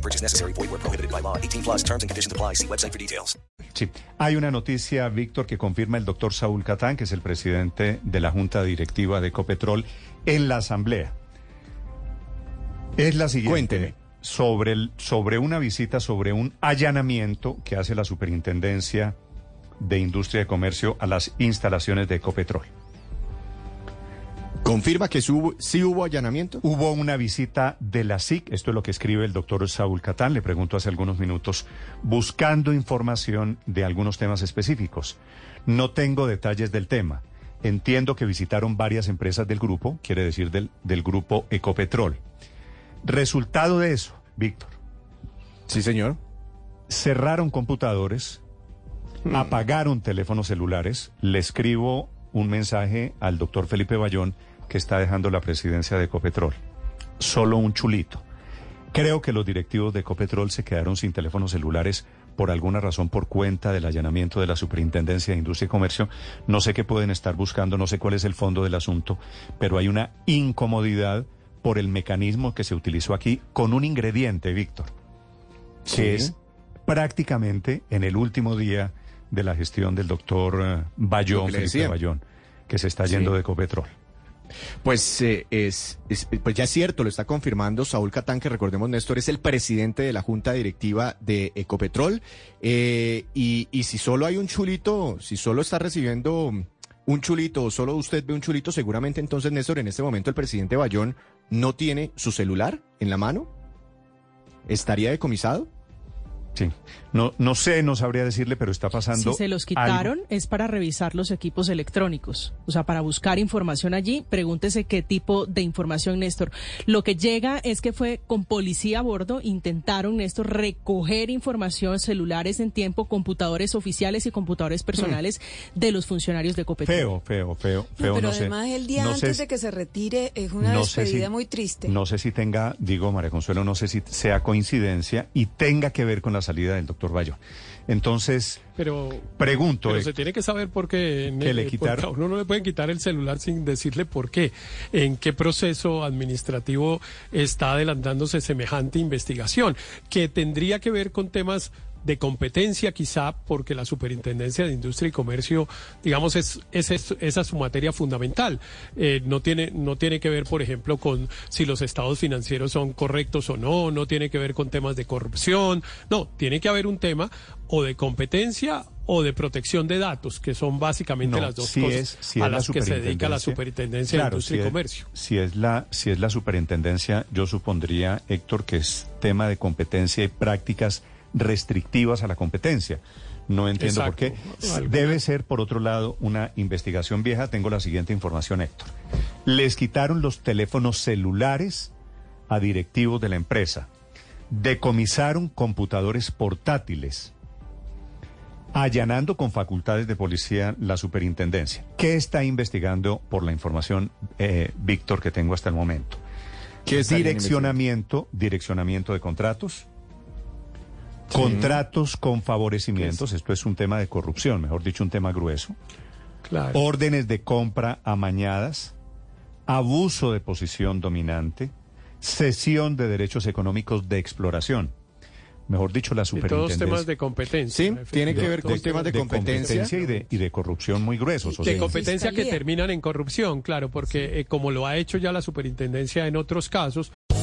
No purchase necessary. Void where prohibited by law. 18 plus terms and conditions apply. See website for details. Sí, hay una noticia, Víctor, que confirma el doctor Saúl Catán, que es el presidente de la Junta Directiva de Ecopetrol, en la Asamblea. Es la siguiente. Cuénteme. Sobre, el, sobre una visita, sobre un allanamiento que hace la Superintendencia de Industria y Comercio a las instalaciones de Ecopetrol. ¿Confirma que sí hubo, sí hubo allanamiento? Hubo una visita de la SIC, esto es lo que escribe el doctor Saúl Catán, le pregunto hace algunos minutos, buscando información de algunos temas específicos. No tengo detalles del tema. Entiendo que visitaron varias empresas del grupo, quiere decir del, del grupo Ecopetrol. Resultado de eso, Víctor, Sí, señor. cerraron computadores, apagaron teléfonos celulares. Le escribo un mensaje al doctor Felipe Bayón, que está dejando la presidencia de Ecopetrol. Solo un chulito. Creo que los directivos de Ecopetrol se quedaron sin teléfonos celulares por alguna razón por cuenta del allanamiento de la Superintendencia de Industria y Comercio. No sé qué pueden estar buscando, no sé cuál es el fondo del asunto, pero hay una incomodidad por el mecanismo que se utilizó aquí con un ingrediente, Víctor, que Sí. es prácticamente en el último día de la gestión del doctor eh, Bayón, Felipe. Bayón, que se está yendo Sí. de Ecopetrol. Pues, eh, es, es- pues ya es cierto, lo está confirmando Saúl Catán, que recordemos, Néstor, es el presidente de la Junta Directiva de Ecopetrol. Eh, y, y si solo hay un chulito, si solo está recibiendo un chulito o solo usted ve un chulito, seguramente entonces, Néstor, en este momento el presidente Bayón no tiene su celular en la mano. ¿Estaría decomisado? Sí. No, no sé, no sabría decirle, pero está pasando. Si se los algo. quitaron es para revisar los equipos electrónicos, o sea, para buscar información allí. Pregúntese qué tipo de información, Néstor. Lo que llega es que fue con policía a bordo, intentaron, Néstor, recoger información, celulares en tiempo, computadores oficiales y computadores personales de los funcionarios de Copetrol. Feo, feo, feo, No, feo. pero no sé. además el día No antes si- de que se retire es una despedida si- muy triste. No sé si tenga, digo María Consuelo, no sé si sea coincidencia y tenga que ver con la salida del doctor Bayón. Entonces, Pero, pregunto, pero eh, se tiene que saber por qué. Que le quitaron. a uno no le pueden quitar el celular sin decirle por qué. ¿En qué proceso administrativo está adelantándose semejante investigación? Que tendría que ver con temas de competencia quizá porque la Superintendencia de Industria y Comercio, digamos, es, es, es- esa es su materia fundamental. Eh, no, tiene, no tiene que ver, por ejemplo, con si los estados financieros son correctos o no, no tiene que ver con temas de corrupción, no, tiene que haber un tema o de competencia o de protección de datos, que son básicamente no, las dos si cosas es, si a la las que se dedica la superintendencia- Claro, de Industria si y es- Comercio. Si es, la, si es la superintendencia, yo supondría, Héctor, que es tema de competencia y prácticas restrictivas a la competencia. No entiendo por qué. Debe ser, por otro lado, una investigación vieja. Tengo la siguiente información, Héctor. Les quitaron los teléfonos celulares a directivos de la empresa. Decomisaron computadores portátiles allanando con facultades de policía la superintendencia. ¿Qué está investigando por la información, eh, Víctor, que tengo hasta el momento? ¿Qué Direccionamiento, direccionamiento de contratos, contratos con favorecimientos, esto es un tema de corrupción, mejor dicho, un tema grueso, Claro. órdenes de compra amañadas, abuso de posición dominante, cesión de derechos económicos de exploración. Mejor dicho, la Y todos superintendencia. temas de competencia. Sí, tiene que ver con temas de competencia. y de, y de corrupción muy gruesos. o de sea, competencia que terminan en corrupción, claro, porque eh, como lo ha hecho ya la superintendencia en otros casos,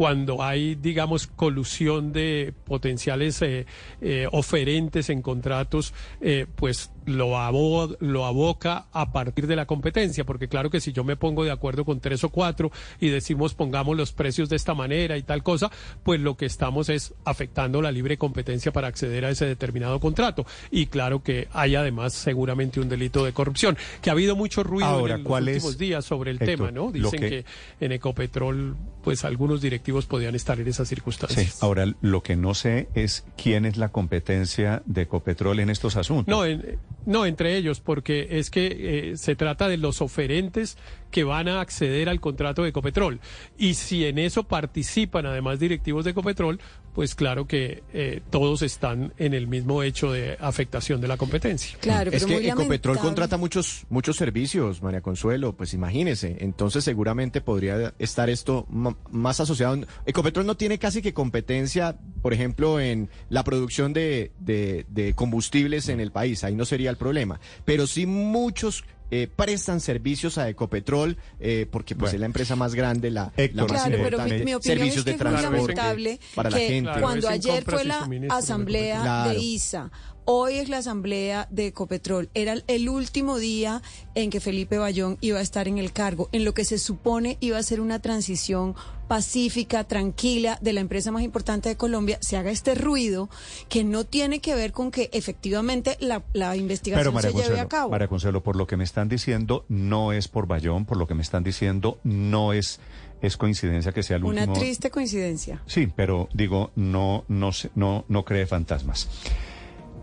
Cuando hay, digamos, colusión de potenciales eh, eh, oferentes en contratos, eh, pues lo, abo lo aboca a partir de la competencia, porque claro que si yo me pongo de acuerdo con tres o cuatro y decimos pongamos los precios de esta manera y tal cosa, pues lo que estamos es afectando la libre competencia para acceder a ese determinado contrato. Y claro que hay además seguramente un delito de corrupción, que ha habido mucho ruido Ahora, en los ¿cuál últimos es, días sobre el Héctor, tema, ¿no? Dicen que- que... en Ecopetrol, pues algunos directivos podían estar en esas Sí, circunstancias. ahora lo que no sé es quién es la competencia de Ecopetrol en estos asuntos. No, en- no, entre ellos, porque es que eh, se trata de los oferentes que van a acceder al contrato de Ecopetrol. Y si en eso participan además directivos de Ecopetrol, pues claro que eh, todos están en el mismo hecho de afectación de la competencia. Claro, es pero que Ecopetrol lamentable. contrata muchos muchos servicios, María Consuelo, pues imagínese. Entonces seguramente podría estar esto más asociado. Ecopetrol no tiene casi que competencia, por ejemplo, en la producción de, de- de combustibles en el país. Ahí no sería el problema. Pero sí muchos eh, prestan servicios a Ecopetrol eh, porque pues Bueno. es la empresa más grande, la, la Héctor, más Claro, pero mi, opinión servicios es que de es muy transporte lamentable para la que gente. Claro, cuando ayer fue la asamblea Claro. de ISA, hoy es la asamblea de Ecopetrol, era el último día en que Felipe Bayón iba a estar en el cargo, en lo que se supone iba a ser una transición pacífica, tranquila de la empresa más importante de Colombia, se haga este ruido que no tiene que ver con que efectivamente la, la Pero investigación María se lleve a cabo. María Consuelo, por lo que me están diciendo, no es por Bayón, por lo que me están diciendo, no es, es coincidencia que sea el Una último. triste coincidencia. Sí, pero digo, no, no, no, no cree fantasmas.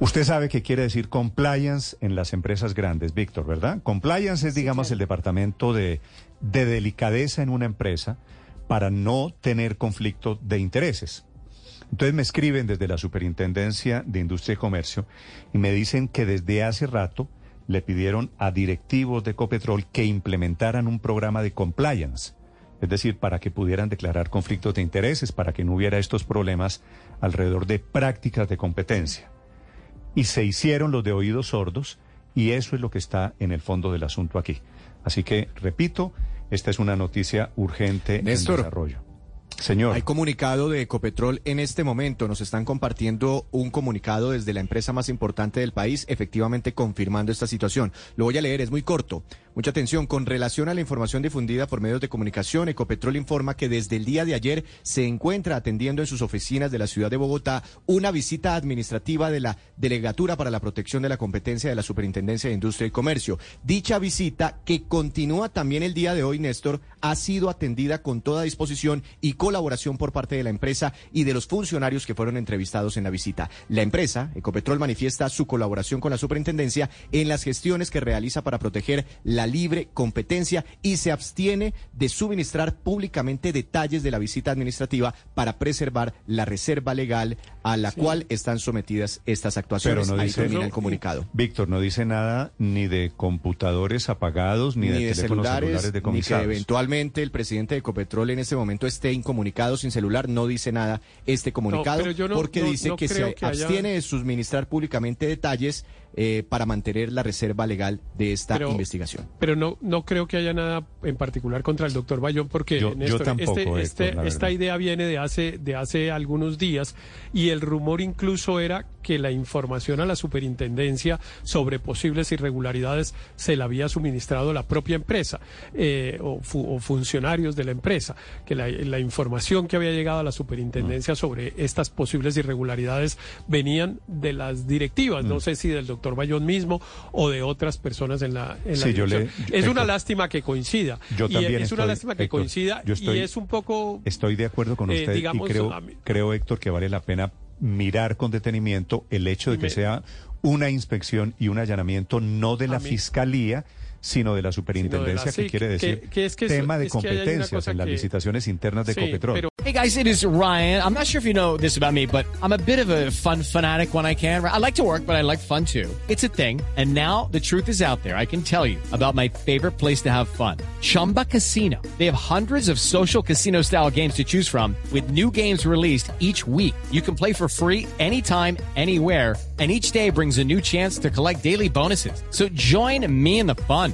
Usted sabe qué quiere decir compliance en las empresas grandes, Víctor, ¿verdad? Compliance es, digamos, el departamento de, de delicadeza en una empresa para no tener conflicto de intereses. Entonces me escriben desde la Superintendencia de Industria y Comercio y me dicen que desde hace rato le pidieron a directivos de Copetrol que implementaran un programa de compliance, es decir, para que pudieran declarar conflictos de intereses, para que no hubiera estos problemas alrededor de prácticas de competencia. Y se hicieron los de oídos sordos y eso es lo que está en el fondo del asunto aquí. Así que, repito, esta es una noticia urgente Néstor. en desarrollo. Señor. Hay comunicado de Ecopetrol en este momento. Nos están compartiendo un comunicado desde la empresa más importante del país, efectivamente confirmando esta situación. Lo voy a leer, es muy corto. Mucha atención. Con relación a la información difundida por medios de comunicación, Ecopetrol informa que desde el día de ayer se encuentra atendiendo en sus oficinas de la ciudad de Bogotá una visita administrativa de la Delegatura para la Protección de la Competencia de la Superintendencia de Industria y Comercio. Dicha visita, que continúa también el día de hoy, Néstor, ha sido atendida con toda disposición y colaboración por parte de la empresa y de los funcionarios que fueron entrevistados en la visita. La empresa, Ecopetrol, manifiesta su colaboración con la superintendencia en las gestiones que realiza para proteger la libre competencia y se abstiene de suministrar públicamente detalles de la visita administrativa para preservar la reserva legal a la cual están sometidas estas actuaciones. Pero no Ahí dice- termina el comunicado. Víctor, no dice nada ni de computadores apagados, ni, de, teléfonos celulares, ni que eventualmente el presidente de Ecopetrol en este momento esté incomunicado sin celular, no dice nada este comunicado, no- porque no- dice no que se que haya- abstiene de suministrar públicamente detalles eh, para mantener la reserva legal de esta Pero- investigación. Pero no, no creo que haya nada en particular contra el doctor Bayón, porque Yo- yo Néstor, tampoco, este- Héctor, este- la esta idea viene de hace, de hace algunos días y el rumor incluso era que la información a la superintendencia sobre posibles irregularidades se la había suministrado la propia empresa eh, o, fu- o funcionarios de la empresa, que la, la información que había llegado a la superintendencia sobre estas posibles irregularidades venían de las directivas, no sé si del doctor Bayón mismo o de otras personas en la, en la Sí, yo le- dirección. yo- es una lástima que coincida. Yo y también es una lástima que Héctor, coincida yo estoy- y es un poco... Estoy de acuerdo con Eh, usted digamos, y creo, creo, Héctor, que vale la pena mirar con detenimiento el hecho de que sea una inspección y un allanamiento no de la fiscalía, sino de la superintendencia, sí, que quiere decir que es que tema de es que hay una competencias cosa en las que- licitaciones internas de Sí, Copetrol. pero- Hey guys, it is Ryan. I'm not sure if you know this about me, but I'm a bit of a fun fanatic when I can. I like to work, but I like fun too. It's a thing. And now the truth is out there. I can tell you about my favorite place to have fun. Chumba Casino. They have hundreds of social casino style games to choose from with new games released each week. You can play for free anytime, anywhere. And each day brings a new chance to collect daily bonuses. So join me in the fun.